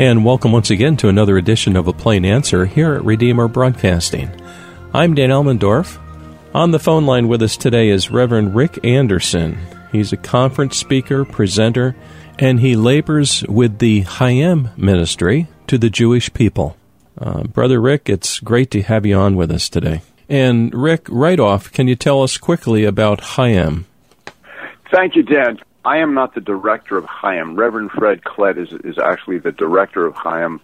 And welcome once again to another edition of A Plain Answer here at Redeemer Broadcasting. I'm Dan Elmendorf. On the phone line with us today is Reverend Rick Anderson. He's a conference speaker, presenter, and he labors with the Chaim ministry to the Jewish people. Uh, Brother Rick, it's great to have you on with us today. And Rick, right off, can you tell us quickly about Chaim? Thank you, Dan. I am not the director of Chaim. Reverend Fred Klett is, is actually the director of Chaim.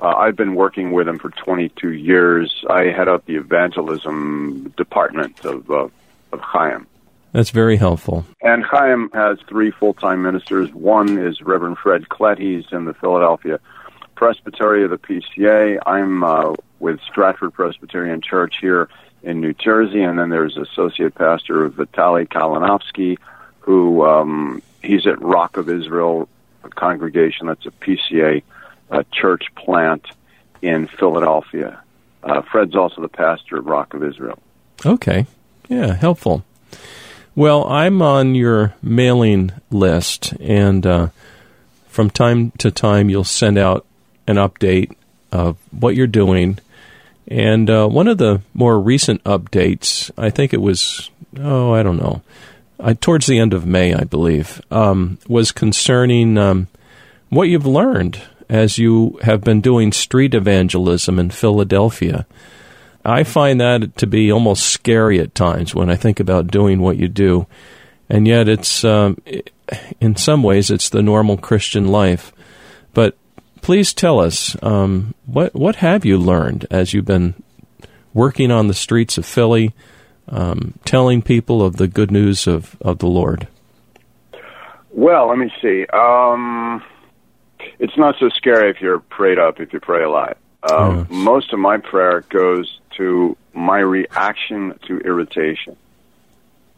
Uh, I've been working with him for 22 years. I head up the evangelism department of, uh, of Chaim. That's very helpful. And Chaim has three full-time ministers. One is Reverend Fred Klett. He's in the Philadelphia Presbytery of the PCA. I'm uh, with Stratford Presbyterian Church here in New Jersey, and then there's Associate Pastor Vitaly Kalinowski, who um, he's at Rock of Israel congregation. That's a PCA church plant in Philadelphia. Uh, Fred's also the pastor of Rock of Israel. Okay, yeah, helpful. Well, I'm on your mailing list, and uh, from time to time, you'll send out an update of what you're doing. And uh, one of the more recent updates, I think it was, oh, I don't know, uh, towards the end of May, I believe, um, was concerning um, what you've learned as you have been doing street evangelism in Philadelphia. I find that to be almost scary at times when I think about doing what you do, and yet it's um, in some ways it's the normal Christian life. But please tell us um, what what have you learned as you've been working on the streets of Philly, um, telling people of the good news of, of the Lord? Well, let me see. Um, it's not so scary if you're prayed up, if you pray a lot. Um, yes. Most of my prayer goes to my reaction to irritation.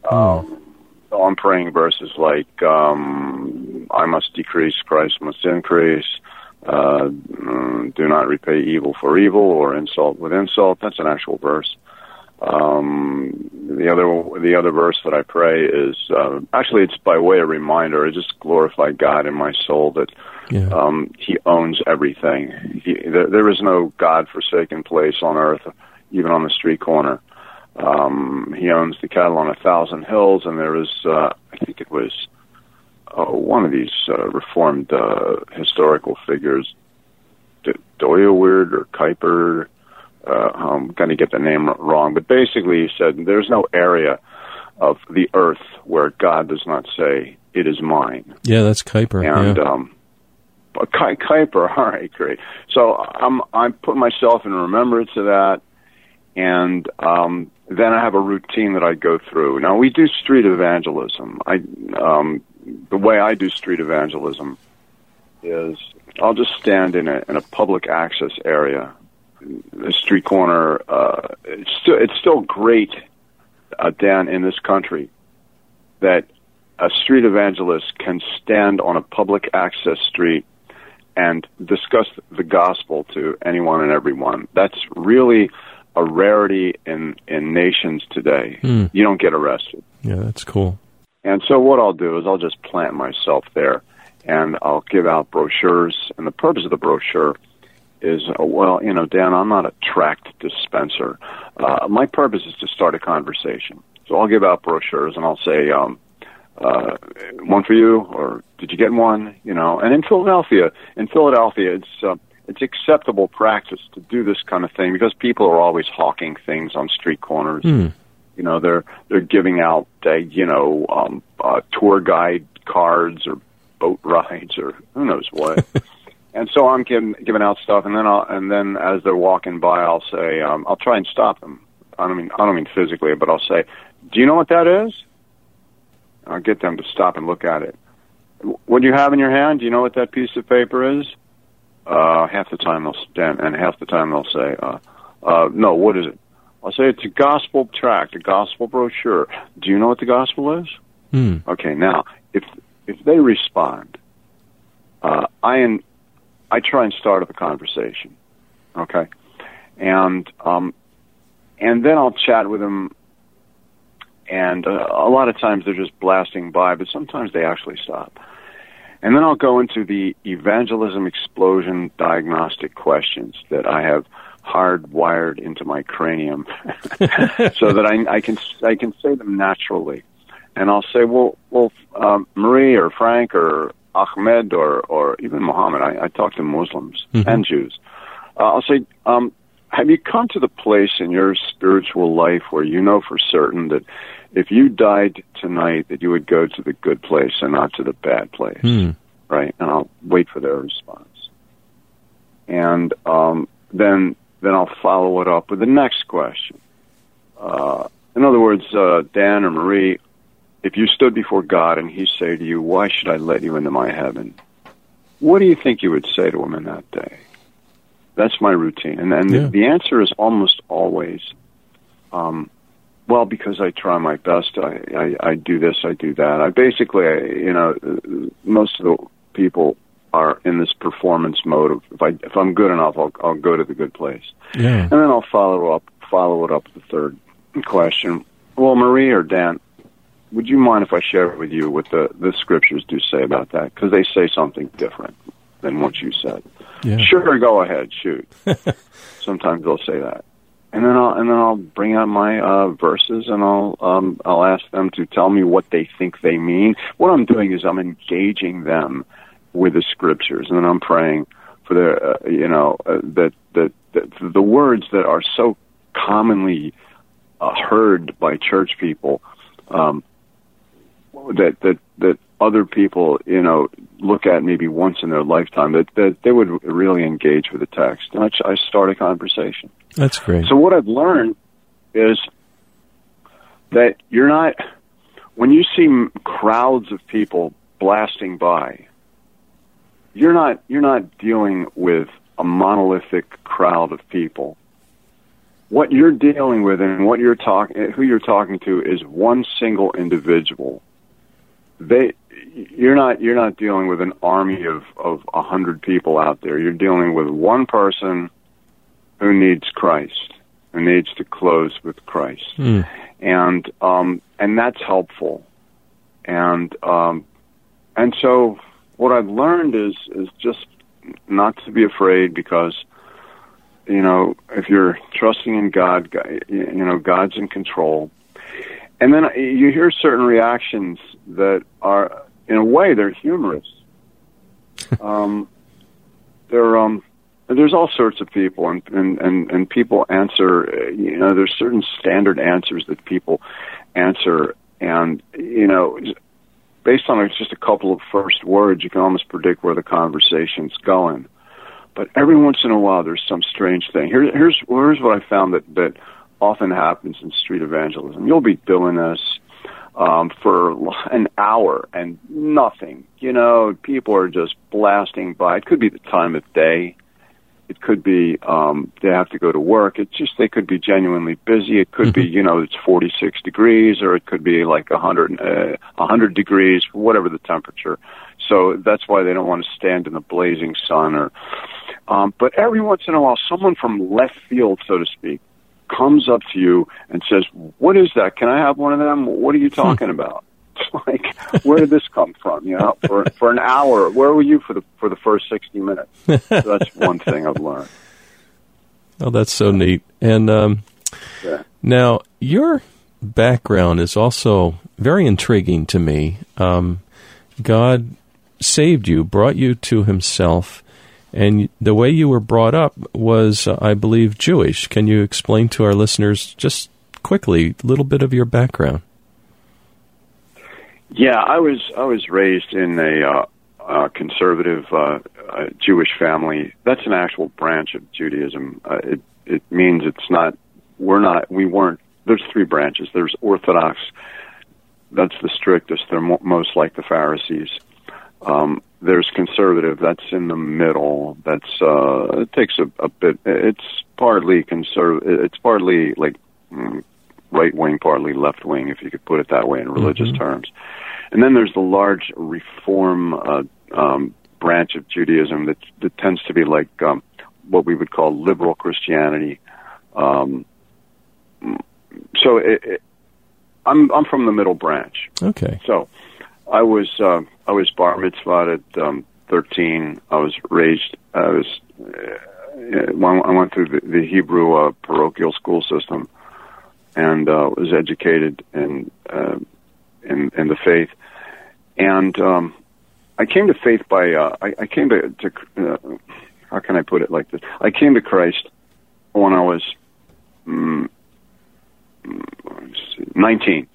Hmm. Um, so I'm praying verses like, um, I must decrease, Christ must increase. Uh, mm, do not repay evil for evil or insult with insult. That's an actual verse. Um, the other the other verse that I pray is uh, actually it's by way of reminder. I just glorify God in my soul that yeah. um, He owns everything. He, there, there is no God forsaken place on earth even on the street corner. Um, he owns the cattle on a thousand hills, and there is, uh, I think it was uh, one of these uh, reformed uh, historical figures, D- Dooyeweerd or Kuyper. Uh, I'm going to get the name wrong, but basically he said there's no area of the earth where God does not say, "It is mine." Yeah, that's Kuyper. And yeah. um, Kuyper, all right, great. So I'm I'm putting myself in remembrance of that and um, then I have a routine that I go through. Now we do street evangelism. I um, the way I do street evangelism is I'll just stand in a in a public access area, street corner. Uh, it's still it's still great, uh, Dan, in this country, that a street evangelist can stand on a public access street and discuss the gospel to anyone and everyone. That's really a rarity in in nations today. Mm. You don't get arrested. Yeah, that's cool. And so what I'll do is I'll just plant myself there, and I'll give out brochures. And the purpose of the brochure is, uh, well, you know, Dan, I'm not a tract dispenser. Uh, my purpose is to start a conversation. So I'll give out brochures, and I'll say, um, uh, one for you, or did you get one? You know, and in Philadelphia, in Philadelphia, it's uh, it's acceptable practice to do this kind of thing because people are always hawking things on street corners. Mm. You know, they're they're giving out uh, you know um, uh, tour guide cards or boat rides or who knows what. and so I'm giving giving out stuff, and then I'll and then as they're walking by, I'll say um, I'll try and stop them. I don't mean I don't mean physically, but I'll say, "Do you know what that is?" I'll get them to stop and look at it. What do you have in your hand? Do you know what that piece of paper is? Uh, half the time they'll stand, and half the time they'll say, uh, uh, "No, what is it?" I'll say it's a gospel tract, a gospel brochure. Do you know what the gospel is? Mm. Okay, now if if they respond, uh, I and I try and start up a conversation. Okay, and um, and then I'll chat with them. And uh, a lot of times they're just blasting by, but sometimes they actually stop. And then I'll go into the evangelism explosion diagnostic questions that I have hardwired into my cranium so that I, I can I can say them naturally. And I'll say, well, well, um, Marie or Frank or Ahmed or or even Muhammad. I, I talk to Muslims mm-hmm. and Jews. Uh, I'll say, um, have you come to the place in your spiritual life where you know for certain that if you died tonight, that you would go to the good place and not to the bad place, mm. right? And I'll wait for their response, and um, then then I'll follow it up with the next question. Uh, in other words, uh, Dan or Marie, if you stood before God and He say to you, "Why should I let you into my heaven?" What do you think you would say to Him in that day? That's my routine, and and yeah. the, the answer is almost always, um, well, because I try my best. I, I I do this, I do that. I basically, you know, most of the people are in this performance mode of if I if I'm good enough, I'll I'll go to the good place. Yeah. And then I'll follow up follow it up with the third question. Well, Marie or Dan, would you mind if I share with you what the the scriptures do say about that? Because they say something different than what you said. Yeah. Sure, go ahead, shoot. Sometimes they'll say that, and then I'll and then I'll bring out my uh, verses and I'll um, I'll ask them to tell me what they think they mean. What I'm doing is I'm engaging them with the scriptures, and then I'm praying for the uh, you know uh, that, that that the words that are so commonly uh, heard by church people um, that that that other people you know look at maybe once in their lifetime that that they would really engage with the text, and I, I start a conversation. That's great. So what I've learned is that you're not when you see crowds of people blasting by you're not you're not dealing with a monolithic crowd of people. What you're dealing with and what you're talking who you're talking to is one single individual. They you're not you're not dealing with an army of of a hundred people out there. You're dealing with one person who needs Christ, who needs to close with Christ, mm. and um, and that's helpful, and um, and so what I've learned is is just not to be afraid because you know if you're trusting in God, you know God's in control. And then you hear certain reactions that are, in a way, they're humorous. um, they're um, there's all sorts of people, and, and and and people answer. You know, there's certain standard answers that people answer, and you know, based on just a couple of first words, you can almost predict where the conversation's going. But every once in a while, there's some strange thing. Here, here's here's what I found that that often happens in street evangelism. You'll be doing this um, for an hour and nothing. You know, people are just blasting by. It could be the time of day. It could be um, they have to go to work. It's just they could be genuinely busy. It could mm-hmm. be you know it's 46 degrees, or it could be like 100 uh, 100 degrees, whatever the temperature. So that's why they don't want to stand in the blazing sun. Or, um, but every once in a while, someone from left field, so to speak, comes up to you and says, "What is that? Can I have one of them? What are you hmm. talking about?" like, where did this come from? You know, for for an hour, where were you for the for the first sixty minutes? So that's one thing I've learned. Oh, that's so neat. And um, yeah. now your background is also very intriguing to me. Um, God saved you, brought you to Himself, and the way you were brought up was, uh, I believe, Jewish. Can you explain to our listeners just quickly a little bit of your background? Yeah, I was I was raised in a uh, uh, conservative uh, uh, Jewish family. That's an actual branch of Judaism. Uh, it it means it's not we're not we weren't. There's three branches. There's Orthodox. That's the strictest. They're mo- most like the Pharisees. Um, there's conservative. That's in the middle. That's uh, it takes a, a bit. It's partly conservative. It's partly like mm, right wing, partly left wing, if you could put it that way in religious mm-hmm. terms. And then there's the large reform uh, um, branch of Judaism that, that tends to be like um, what we would call liberal Christianity. Um, so it, it, I'm I'm from the middle branch. Okay. So I was uh, I was bar mitzvahed at um, 13. I was raised. I was. Uh, I went through the, the Hebrew uh, parochial school system, and uh, was educated in uh, in in the faith. And um, I came to faith by. Uh, I, I came to. to uh, how can I put it like this? I came to Christ when I was mm, 19.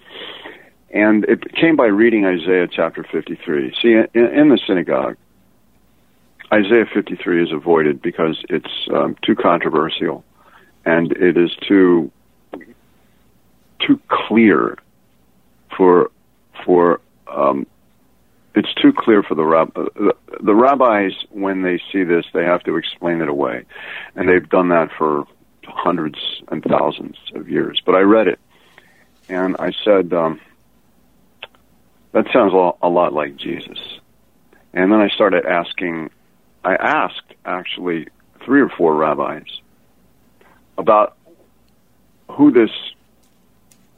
And it came by reading Isaiah chapter 53. See, in, in the synagogue, Isaiah 53 is avoided because it's um, too controversial and it is too too clear for for um, it's too clear for the rab- the, the rabbis when they see this they have to explain it away and they've done that for hundreds and thousands of years but I read it and I said um, that sounds a lot like Jesus and then I started asking I asked actually three or four rabbis about who this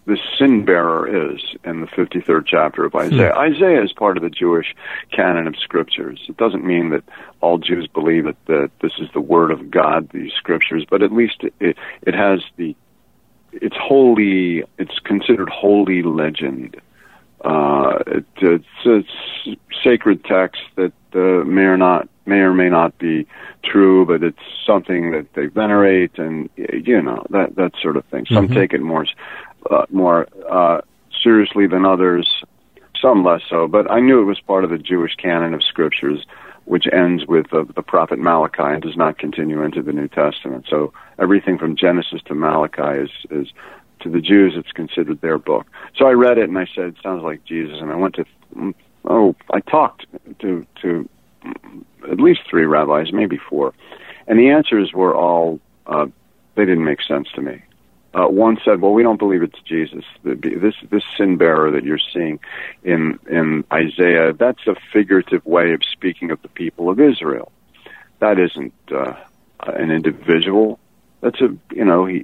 this sin bearer is in the 53rd chapter of Isaiah. Hmm. Isaiah is part of the Jewish canon of scriptures. It doesn't mean that all Jews believe that, that this is the word of God, these scriptures, but at least it, it has the, it's holy, it's considered holy legend. Uh, it, it's, it's sacred text that uh, may or not may or may not be true, but it's something that they venerate, and you know that that sort of thing. Some mm-hmm. take it more uh, more uh, seriously than others, some less so. But I knew it was part of the Jewish canon of scriptures, which ends with uh, the prophet Malachi and does not continue into the New Testament. So everything from Genesis to Malachi is is to the Jews, it's considered their book. So I read it and I said, it sounds like Jesus. And I went to, oh, I talked to to at least three rabbis, maybe four, and the answers were all uh, they didn't make sense to me. Uh, one said, "Well, we don't believe it's Jesus. This this sin bearer that you're seeing in in Isaiah, that's a figurative way of speaking of the people of Israel. That isn't uh, an individual. That's a you know he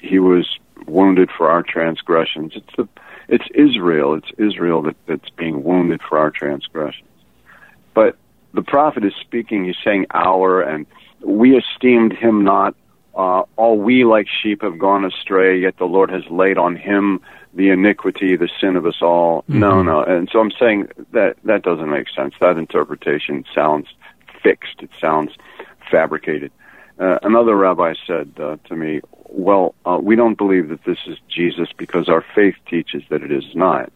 he was wounded for our transgressions. It's the it's Israel. It's Israel that, that's being wounded for our transgressions. But the prophet is speaking, he's saying our, and we esteemed him not. Uh, all we like sheep have gone astray, yet the Lord has laid on him the iniquity, the sin of us all. Mm-hmm. No, no. And so I'm saying that that doesn't make sense. That interpretation sounds fixed. It sounds fabricated. Uh, another rabbi said uh, to me, "Well, uh, we don't believe that this is Jesus because our faith teaches that it is not."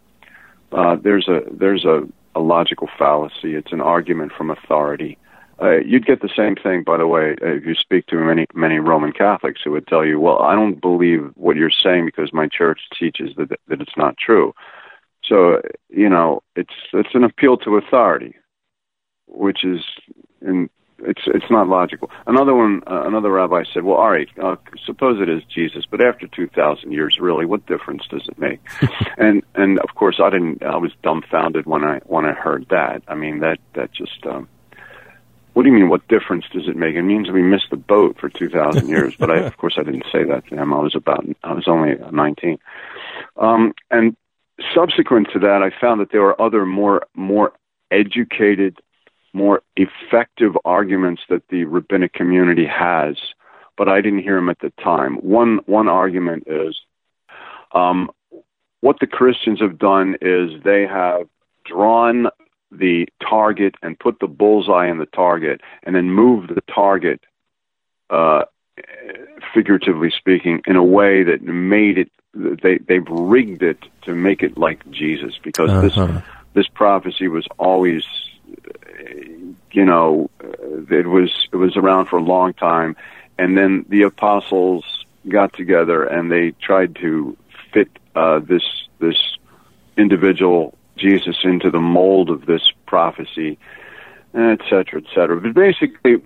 Uh, there's a there's a a logical fallacy. It's an argument from authority. Uh, you'd get the same thing, by the way, if you speak to many many Roman Catholics who would tell you, "Well, I don't believe what you're saying because my church teaches that that it's not true." So, you know, it's it's an appeal to authority, which is in it's it's not logical. Another one, uh, another rabbi said, "Well, all right, uh, suppose it is Jesus, but after two thousand years, really, what difference does it make?" and and of course, I didn't. I was dumbfounded when I when I heard that. I mean, that that just. Um, what do you mean? What difference does it make? It means we missed the boat for two thousand years. But I, of course, I didn't say that to him. I was about. I was only nineteen. Um, and subsequent to that, I found that there were other more more educated more effective arguments that the rabbinic community has, but I didn't hear them at the time. One one argument is um, what the Christians have done is they have drawn the target and put the bullseye in the target, and then moved the target, uh, figuratively speaking, in a way that made it. They they've rigged it to make it like Jesus because uh-huh. this this prophecy was always you know, it was it was around for a long time, and then the apostles got together and they tried to fit uh, this this individual Jesus into the mold of this prophecy, et cetera, et cetera. But basically,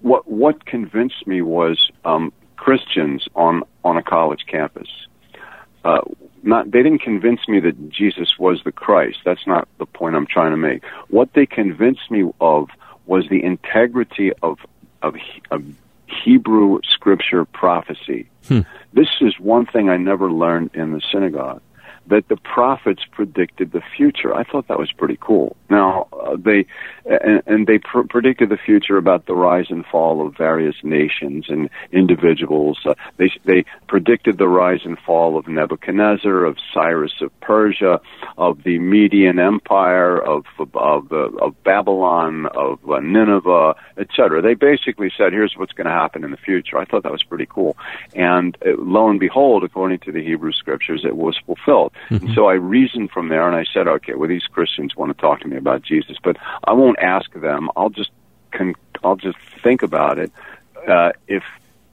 what what convinced me was um, Christians on on a college campus. Uh, not they didn't convince me that Jesus was the Christ. That's not the point I'm trying to make. What they convinced me of was the integrity of of, of Hebrew scripture prophecy. Hmm. This is one thing I never learned in the synagogue. That the prophets predicted the future. I thought that was pretty cool. Now uh, they and, and they pr- predicted the future about the rise and fall of various nations and individuals. Uh, they they predicted the rise and fall of Nebuchadnezzar, of Cyrus of Persia, of the Median Empire, of of of, of Babylon, of uh, Nineveh, etc. They basically said, "Here's what's going to happen in the future." I thought that was pretty cool, and uh, lo and behold, according to the Hebrew Scriptures, it was fulfilled. Mm-hmm. And so I reasoned from there, and I said, "Okay, well, these Christians want to talk to me about Jesus, but I won't ask them. I'll just con- I'll just think about it. Uh, if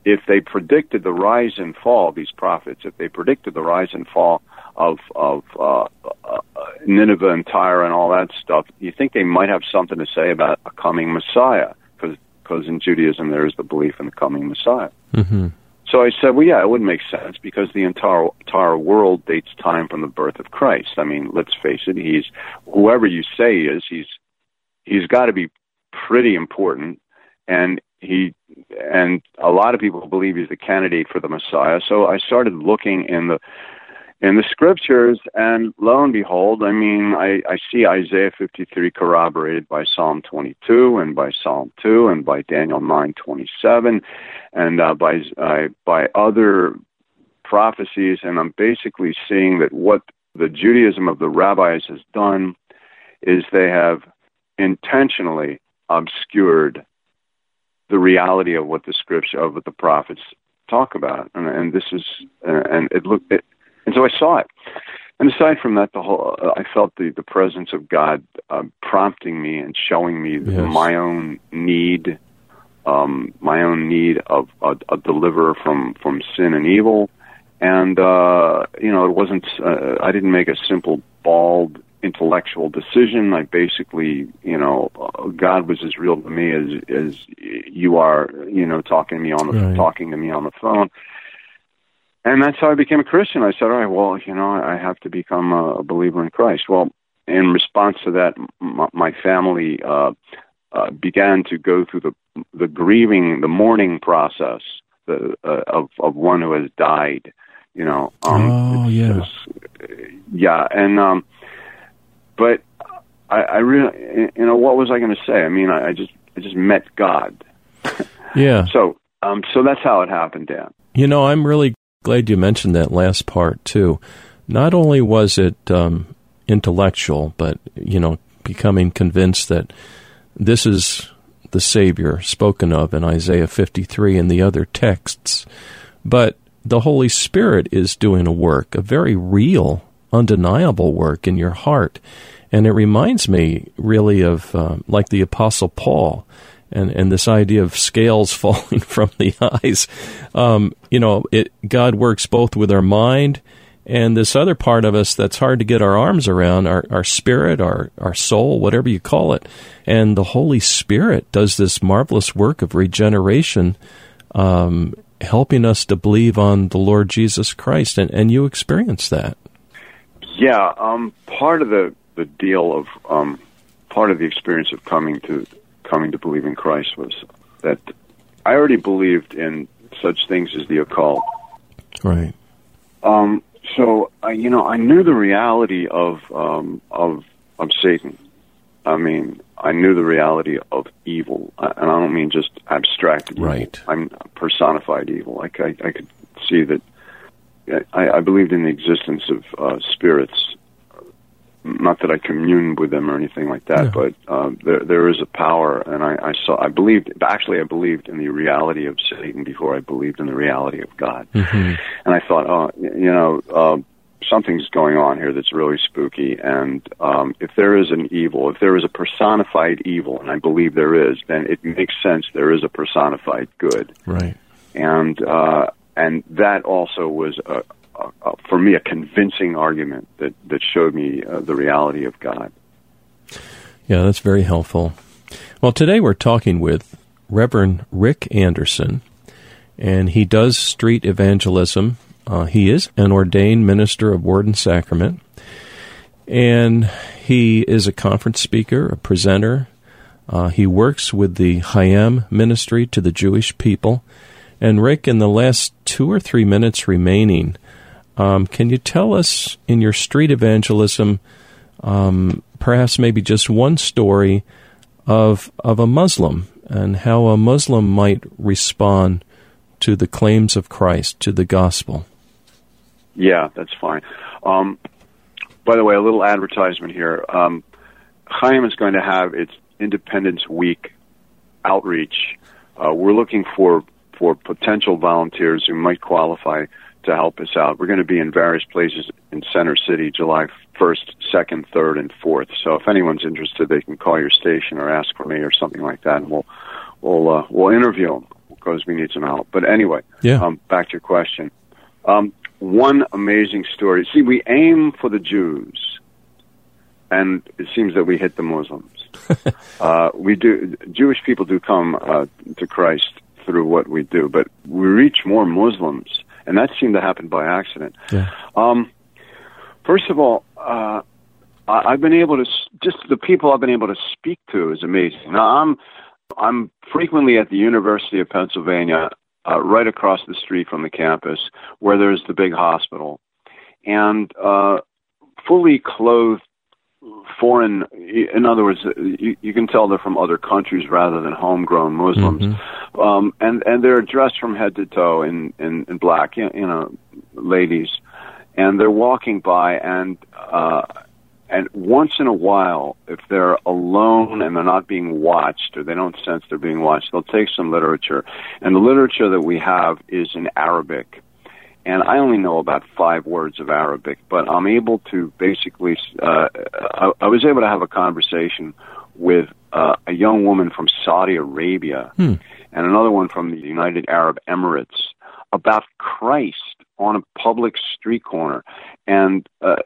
if they predicted the rise and fall, these prophets, if they predicted the rise and fall of of uh, uh, Nineveh and Tyre and all that stuff, you think they might have something to say about a coming Messiah? Because because in Judaism there is the belief in the coming Messiah. Mm-hmm. So I said, well, yeah, it would make sense because the entire entire world dates time from the birth of Christ. I mean, let's face it, he's whoever you say he is, he's he's got to be pretty important, and he and a lot of people believe he's the candidate for the Messiah. So I started looking in the in the scriptures, and lo and behold, I mean, I, I see Isaiah 53 corroborated by Psalm 22 and by Psalm 2 and by Daniel 9:27 and uh, by uh, by other prophecies, and I'm basically seeing that what the Judaism of the rabbis has done is they have intentionally obscured the reality of what the scripture of what the prophets talk about, and, and this is and it looked it, and so I saw it. And aside from that, the whole uh, I felt the the presence of God uh, prompting me and showing me yes. my own need, um, my own need of a, a deliverer from from sin and evil, and uh, you know it wasn't uh, I didn't make a simple bald intellectual decision. I basically, you know, God was as real to me as as you are, you know, talking to me on the right. talking to me on the phone. And that's how I became a Christian. I said, all right, well, you know, I have to become a believer in Christ. Well, in response to that, my family uh, uh, began to go through the the grieving, the mourning process the, uh, of of one who has died. You know. Um, oh yeah. Yeah, and um, but I, I really, you know, what was I going to say? I mean, I, I just, I just met God. Yeah. so, um, so that's how it happened, Dan. You know, I'm really glad you mentioned that last part too. Not only was it um, intellectual, but you know, becoming convinced that this is the Savior spoken of in Isaiah 53 and the other texts, but the Holy Spirit is doing a work, a very real undeniable work in your heart. And it reminds me really of uh, like the Apostle Paul and, and this idea of scales falling from the eyes. Um, you know, it, God works both with our mind and this other part of us that's hard to get our arms around, our, our spirit, our, our soul, whatever you call it. And the Holy Spirit does this marvelous work of regeneration, um, helping us to believe on the Lord Jesus Christ. And, and you experience that. Yeah, um, part of the the deal of um, part of the experience of coming to coming to believe in Christ was that I already believed in such things as the occult. Right. Um, so I, you know, I knew the reality of um, of of Satan. I mean, I knew the reality of evil, and I don't mean just abstract evil. Right. I'm personified evil. Like I, I could see that I, I believed in the existence of uh, spirits. Not that I commune with them or anything like that, yeah. but uh, there there is a power, and I, I saw. I believed. Actually, I believed in the reality of Satan before I believed in the reality of God. Mm-hmm. And I thought, oh, you know, uh, something's going on here that's really spooky. And um, if there is an evil, if there is a personified evil, and I believe there is, then it makes sense there is a personified good. Right. And uh, and that also was a, a, for me a convincing argument that that showed me uh, the reality of God. Yeah, that's very helpful. Well, today we're talking with Reverend Rick Anderson, and he does street evangelism. Uh, he is an ordained minister of Word and Sacrament, and he is a conference speaker, a presenter. Uh, he works with the Chaim ministry to the Jewish people and Rick, in the last two or three minutes remaining, Um, can you tell us in your street evangelism, um, perhaps maybe just one story of of a Muslim and how a Muslim might respond to the claims of Christ, to the gospel? Yeah, that's fine. Um, by the way, a little advertisement here. Um, Chaim is going to have its Independence Week outreach. Uh, we're looking for for potential volunteers who might qualify to help us out. We're going to be in various places in Center City, July 1st, 2nd, 3rd, and 4th. So if anyone's interested, they can call your station or ask for me or something like that, and we'll we'll uh, we'll interview them because we need some help. But anyway, yeah. um, back to your question. Um, one amazing story. See, we aim for the Jews, and it seems that we hit the Muslims. uh, we do. Jewish people do come uh, to Christ through what we do, but we reach more Muslims, and that seemed to happen by accident. Yeah. Um, first of all, uh, I've been able to just the people I've been able to speak to is amazing. Now I'm I'm frequently at the University of Pennsylvania, uh, right across the street from the campus, where there's the big hospital, and uh, fully clothed foreign. In other words, you, you can tell they're from other countries rather than homegrown Muslims, mm-hmm. um, and and they're dressed from head to toe in in, in black, you know, ladies, and they're walking by and. Uh, and once in a while, if they're alone and they're not being watched or they don't sense they're being watched, they'll take some literature. And the literature that we have is in Arabic. And I only know about five words of Arabic, but I'm able to basically, uh, I, I was able to have a conversation with uh, a young woman from Saudi Arabia hmm. and another one from the United Arab Emirates about Christ on a public street corner, and uh,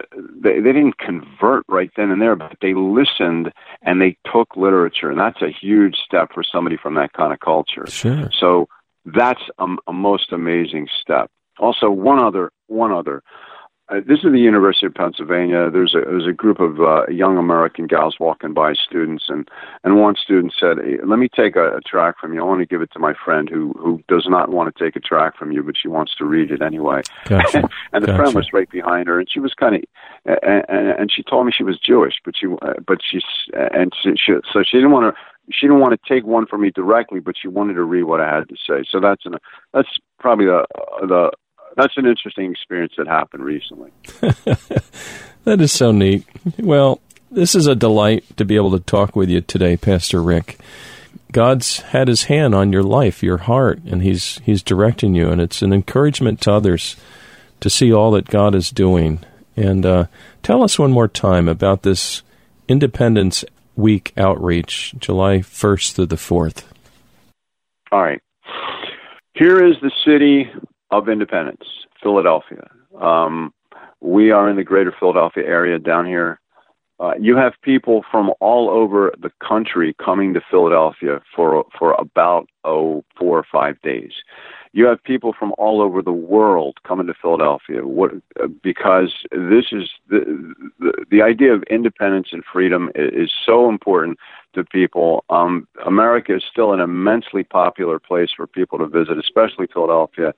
they, they didn't convert right then and there, but they listened and they took literature, and that's a huge step for somebody from that kind of culture. Sure. So that's a, a most amazing step. Also, one other, one other. Uh, this is the University of Pennsylvania. There's a there's a group of uh, young American gals walking by, students, and and one student said, hey, "Let me take a, a track from you. I want to give it to my friend who who does not want to take a track from you, but she wants to read it anyway." Gotcha. and the gotcha. friend was right behind her, and she was kind of, and, and, and she told me she was Jewish, but she uh, but she's and she, she so she didn't want to she didn't want to take one from me directly, but she wanted to read what I had to say. So that's an that's probably the the that's an interesting experience that happened recently. that is so neat. Well, this is a delight to be able to talk with you today, Pastor Rick. God's had his hand on your life, your heart, and he's he's directing you and it's an encouragement to others to see all that God is doing. And uh, tell us one more time about this Independence Week outreach, July 1st through the 4th. All right. Here is the city of Independence, Philadelphia. Um, we are in the greater Philadelphia area down here. Uh, you have people from all over the country coming to Philadelphia for for about oh four or five days. You have people from all over the world coming to Philadelphia. What because this is the, the the idea of independence and freedom is, is so important to people. Um, America is still an immensely popular place for people to visit, especially Philadelphia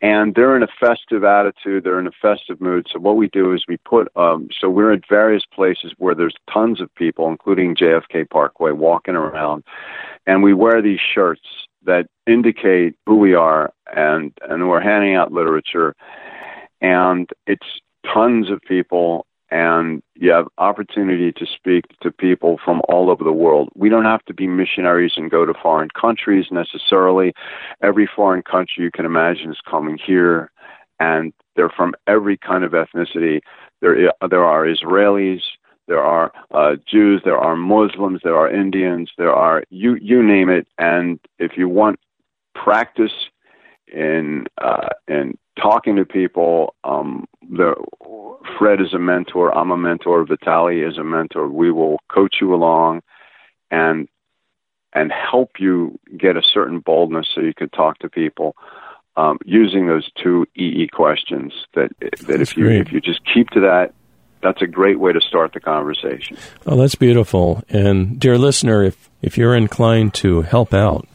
and they're in a festive attitude. They're in a festive mood. So what we do is we put. Um, so we're at various places where there's tons of people, including JFK Parkway, walking around, and we wear these shirts that indicate who we are, and and we're handing out literature, and it's tons of people and you have opportunity to speak to people from all over the world. We don't have to be missionaries and go to foreign countries necessarily. Every foreign country you can imagine is coming here, and they're from every kind of ethnicity. There, there are Israelis, there are uh, Jews, there are Muslims, there are Indians, there are you you name it. And if you want practice in uh, in talking to people, um, the Fred is a mentor. I'm a mentor. Vitali is a mentor. We will coach you along, and and help you get a certain boldness so you can talk to people um, using those two EE questions. That that that's if you great. if you just keep to that, that's a great way to start the conversation. Oh, that's beautiful. And dear listener, if if you're inclined to help out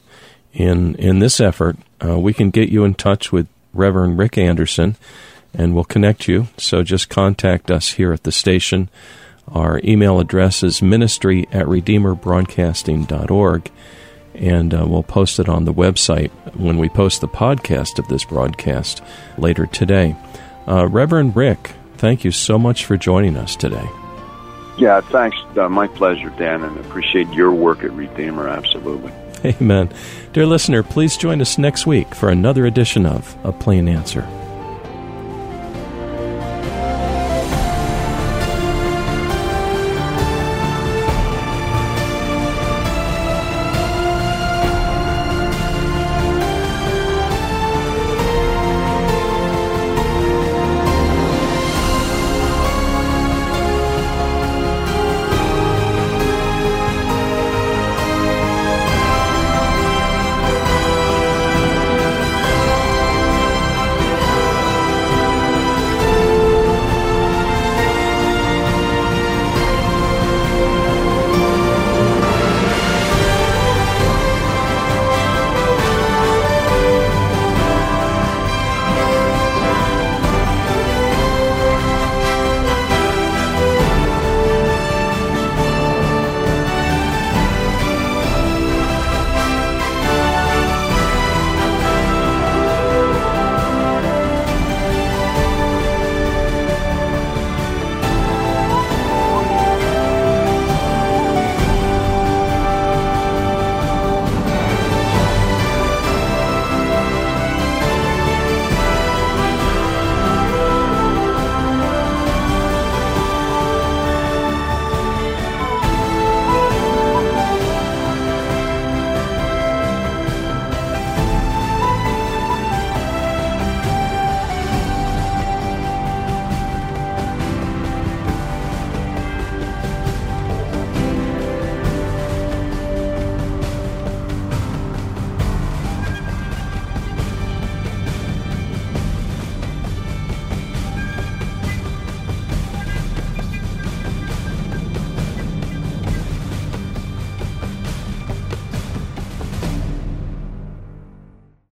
in in this effort, uh, we can get you in touch with Reverend Rick Anderson and we'll connect you. So just contact us here at the station. Our email address is ministry at redeemerbroadcasting.org, and uh, we'll post it on the website when we post the podcast of this broadcast later today. Uh, Reverend Rick, thank you so much for joining us today. Yeah, thanks. Uh, my pleasure, Dan, and appreciate your work at Redeemer, absolutely. Amen. Dear listener, please join us next week for another edition of A Plain Answer.